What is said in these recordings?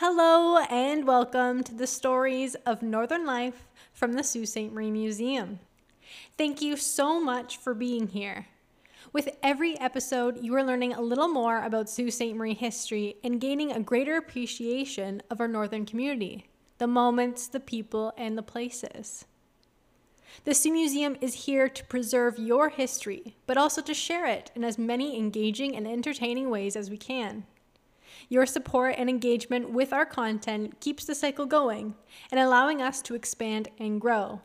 Hello, and welcome to the stories of Northern life from the Sault Ste. Marie Museum. Thank you so much for being here. With every episode, you are learning a little more about Sault Ste. Marie history and gaining a greater appreciation of our Northern community, the moments, the people, and the places. The Sault Museum is here to preserve your history, but also to share it in as many engaging and entertaining ways as we can. Your support and engagement with our content keeps the cycle going and allowing us to expand and grow,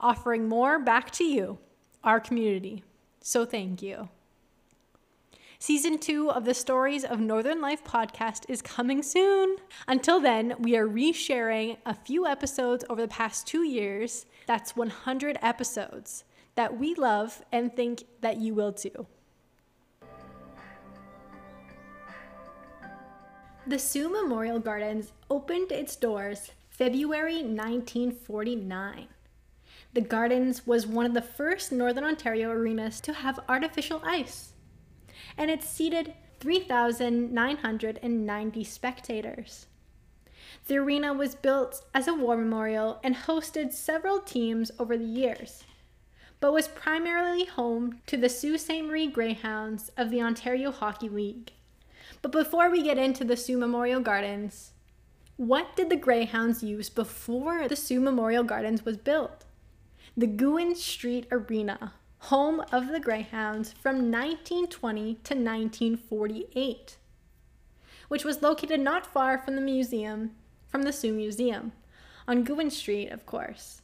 offering more back to you, our community. So thank you. Season two of the Stories of Northern Life podcast is coming soon. Until then, we are resharing a few episodes over the past two years. That's 100 episodes that we love and think that you will too. The Sault Memorial Gardens opened its doors February 1949. The Gardens was one of the first Northern Ontario arenas to have artificial ice, and it seated 3,990 spectators. The arena was built as a war memorial and hosted several teams over the years, but was primarily home to the Sault Ste. Marie Greyhounds of the Ontario Hockey League. But before we get into the Sault Memorial Gardens, what did the Greyhounds use before the Sault Memorial Gardens was built? The Gouin Street Arena, home of the Greyhounds from 1920 to 1948, which was located not far from the museum, from the Sault Museum, on Gouin Street, of course.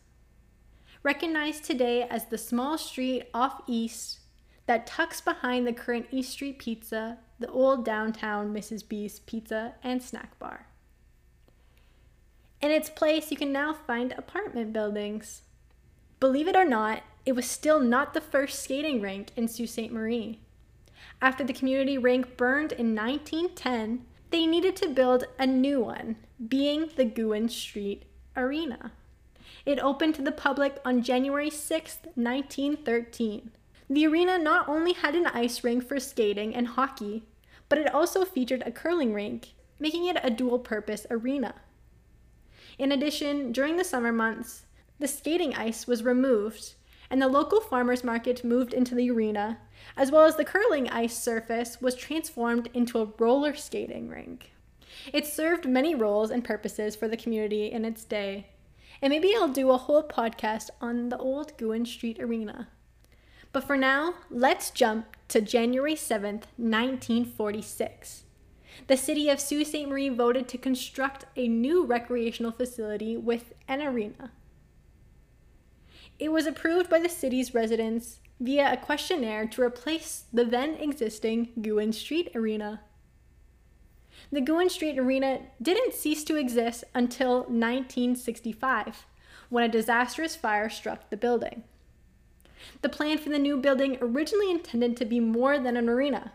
Recognized today as the small street off East that tucks behind the current East Street Pizza the old downtown Mrs. B's Pizza and Snack Bar. In its place, you can now find apartment buildings. Believe it or not, it was still not the first skating rink in Sault Ste. Marie. After the community rink burned in 1910, they needed to build a new one, being the Gouin Street Arena. It opened to the public on January 6, 1913. The arena not only had an ice rink for skating and hockey, but it also featured a curling rink, making it a dual purpose arena. In addition, during the summer months, the skating ice was removed and the local farmers market moved into the arena, as well as the curling ice surface was transformed into a roller skating rink. It served many roles and purposes for the community in its day, and maybe I'll do a whole podcast on the old Gouin Street Arena. But for now, let's jump to January 7th, 1946. The city of Sault Ste. Marie voted to construct a new recreational facility with an arena. It was approved by the city's residents via a questionnaire to replace the then existing Gouin Street Arena. The Gouin Street Arena didn't cease to exist until 1965, when a disastrous fire struck the building. The plan for the new building originally intended to be more than an arena.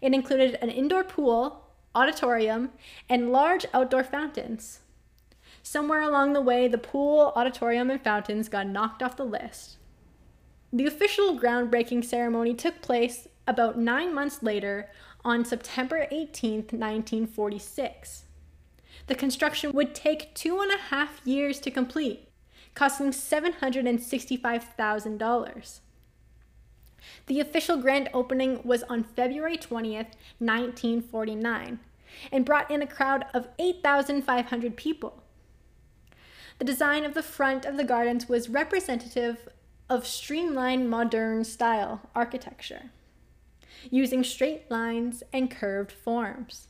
It included an indoor pool, auditorium, and large outdoor fountains. Somewhere along the way, the pool, auditorium, and fountains got knocked off the list. The official groundbreaking ceremony took place about nine months later on September 18, 1946. The construction would take two and a half years to complete costing $765,000. The official grand opening was on February 20th, 1949, and brought in a crowd of 8,500 people. The design of the front of the gardens was representative of streamlined modern style architecture, using straight lines and curved forms.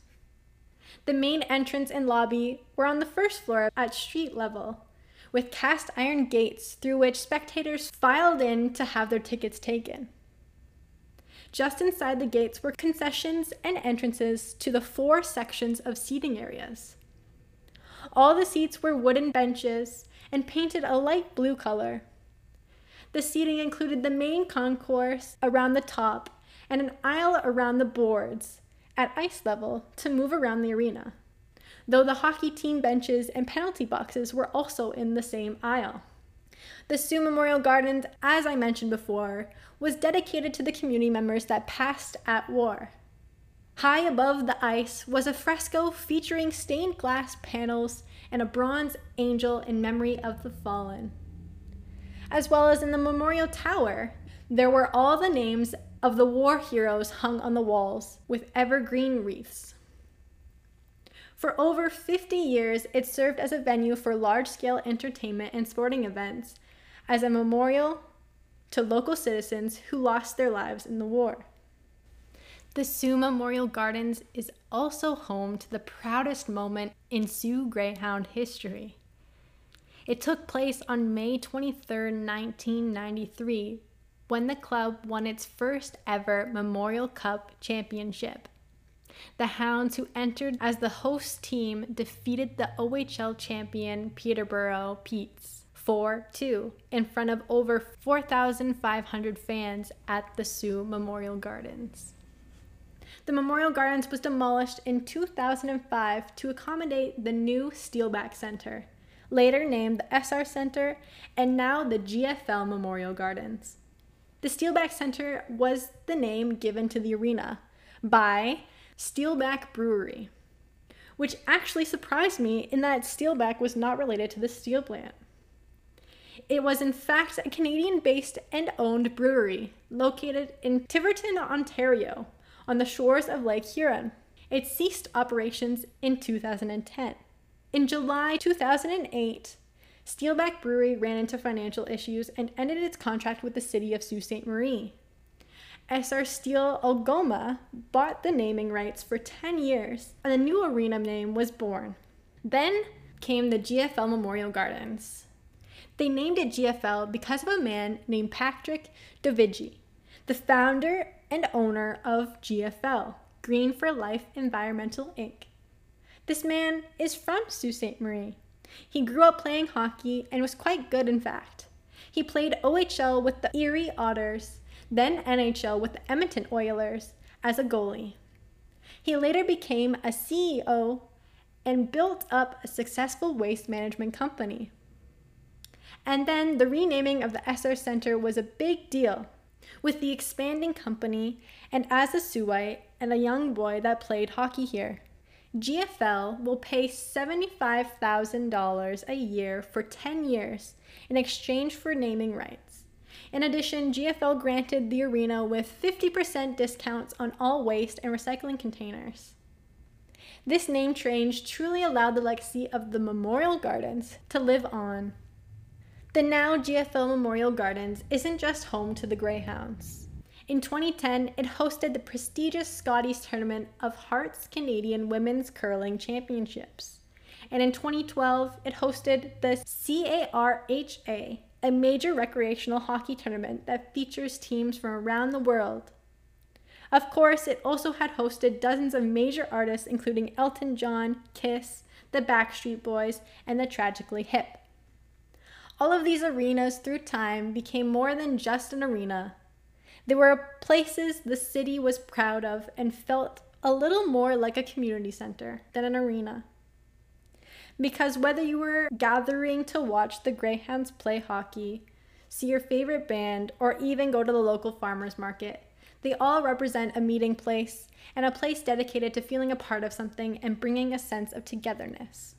The main entrance and lobby were on the first floor at street level, with cast iron gates through which spectators filed in to have their tickets taken. Just inside the gates were concessions and entrances to the four sections of seating areas. All the seats were wooden benches and painted a light blue color. The seating included the main concourse around the top and an aisle around the boards at ice level to move around the arena though the hockey team benches and penalty boxes were also in the same aisle. The Sault Memorial Gardens, as I mentioned before, was dedicated to the community members that passed at war. High above the ice was a fresco featuring stained glass panels and a bronze angel in memory of the fallen. As well as in the memorial tower, there were all the names of the war heroes hung on the walls with evergreen wreaths. For over 50 years, it served as a venue for large scale entertainment and sporting events as a memorial to local citizens who lost their lives in the war. The Sault Memorial Gardens is also home to the proudest moment in Sault Greyhound history. It took place on May 23, 1993, when the club won its first ever Memorial Cup championship. The Hounds, who entered as the host team, defeated the OHL champion Peterborough Petes 4 2 in front of over 4,500 fans at the Sault Memorial Gardens. The Memorial Gardens was demolished in 2005 to accommodate the new Steelback Center, later named the Essar Center and now the GFL Memorial Gardens. The Steelback Center was the name given to the arena by Steelback Brewery, which actually surprised me in that Steelback was not related to the steel plant. It was, in fact, a Canadian based and owned brewery located in Tiverton, Ontario, on the shores of Lake Huron. It ceased operations in 2010. In July 2008, Steelback Brewery ran into financial issues and ended its contract with the city of Sault Ste. Marie. Essar Steel Algoma bought the naming rights for 10 years, and a new arena name was born. Then came the GFL Memorial Gardens. They named it GFL because of a man named Patrick Dovigi, the founder and owner of GFL, Green for Life Environmental Inc. This man is from Sault Ste. Marie he grew up playing hockey and was quite good, in fact. He played OHL with the Erie Otters, then NHL with the Edmonton Oilers as a goalie. He later became a CEO and built up a successful waste management company. And then the renaming of the Essar Center was a big deal with the expanding company and as a Siouxite and a young boy that played hockey here. GFL will pay $75,000 a year for 10 years in exchange for naming rights. In addition, GFL granted the arena with 50% discounts on all waste and recycling containers. This name change truly allowed the legacy of the Memorial Gardens to live on. The now GFL Memorial Gardens isn't just home to the Greyhounds. In 2010, it hosted the prestigious Scotties Tournament of Hearts Canadian Women's Curling Championships. And in 2012, it hosted the CARHA, a major recreational hockey tournament that features teams from around the world. Of course, it also had hosted dozens of major artists, including Elton John, Kiss, the Backstreet Boys, and the Tragically Hip. All of these arenas through time became more than just an arena. They were places the city was proud of and felt a little more like a community center than an arena. Because whether you were gathering to watch the Greyhounds play hockey, see your favorite band, or even go to the local farmers market, they all represent a meeting place and a place dedicated to feeling a part of something and bringing a sense of togetherness.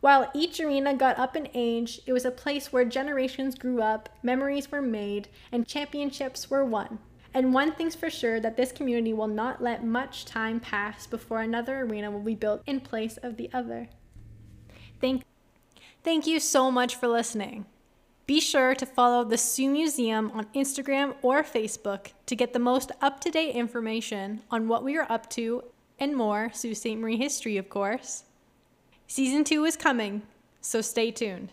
While each arena got up in age, it was a place where generations grew up, memories were made, and championships were won. And one thing's for sure that this community will not let much time pass before another arena will be built in place of the other. Thank, thank you so much for listening. Be sure to follow the Sault Museum on Instagram or Facebook to get the most up to date information on what we are up to and more Sault Ste. Marie history, of course. Season two is coming, so stay tuned.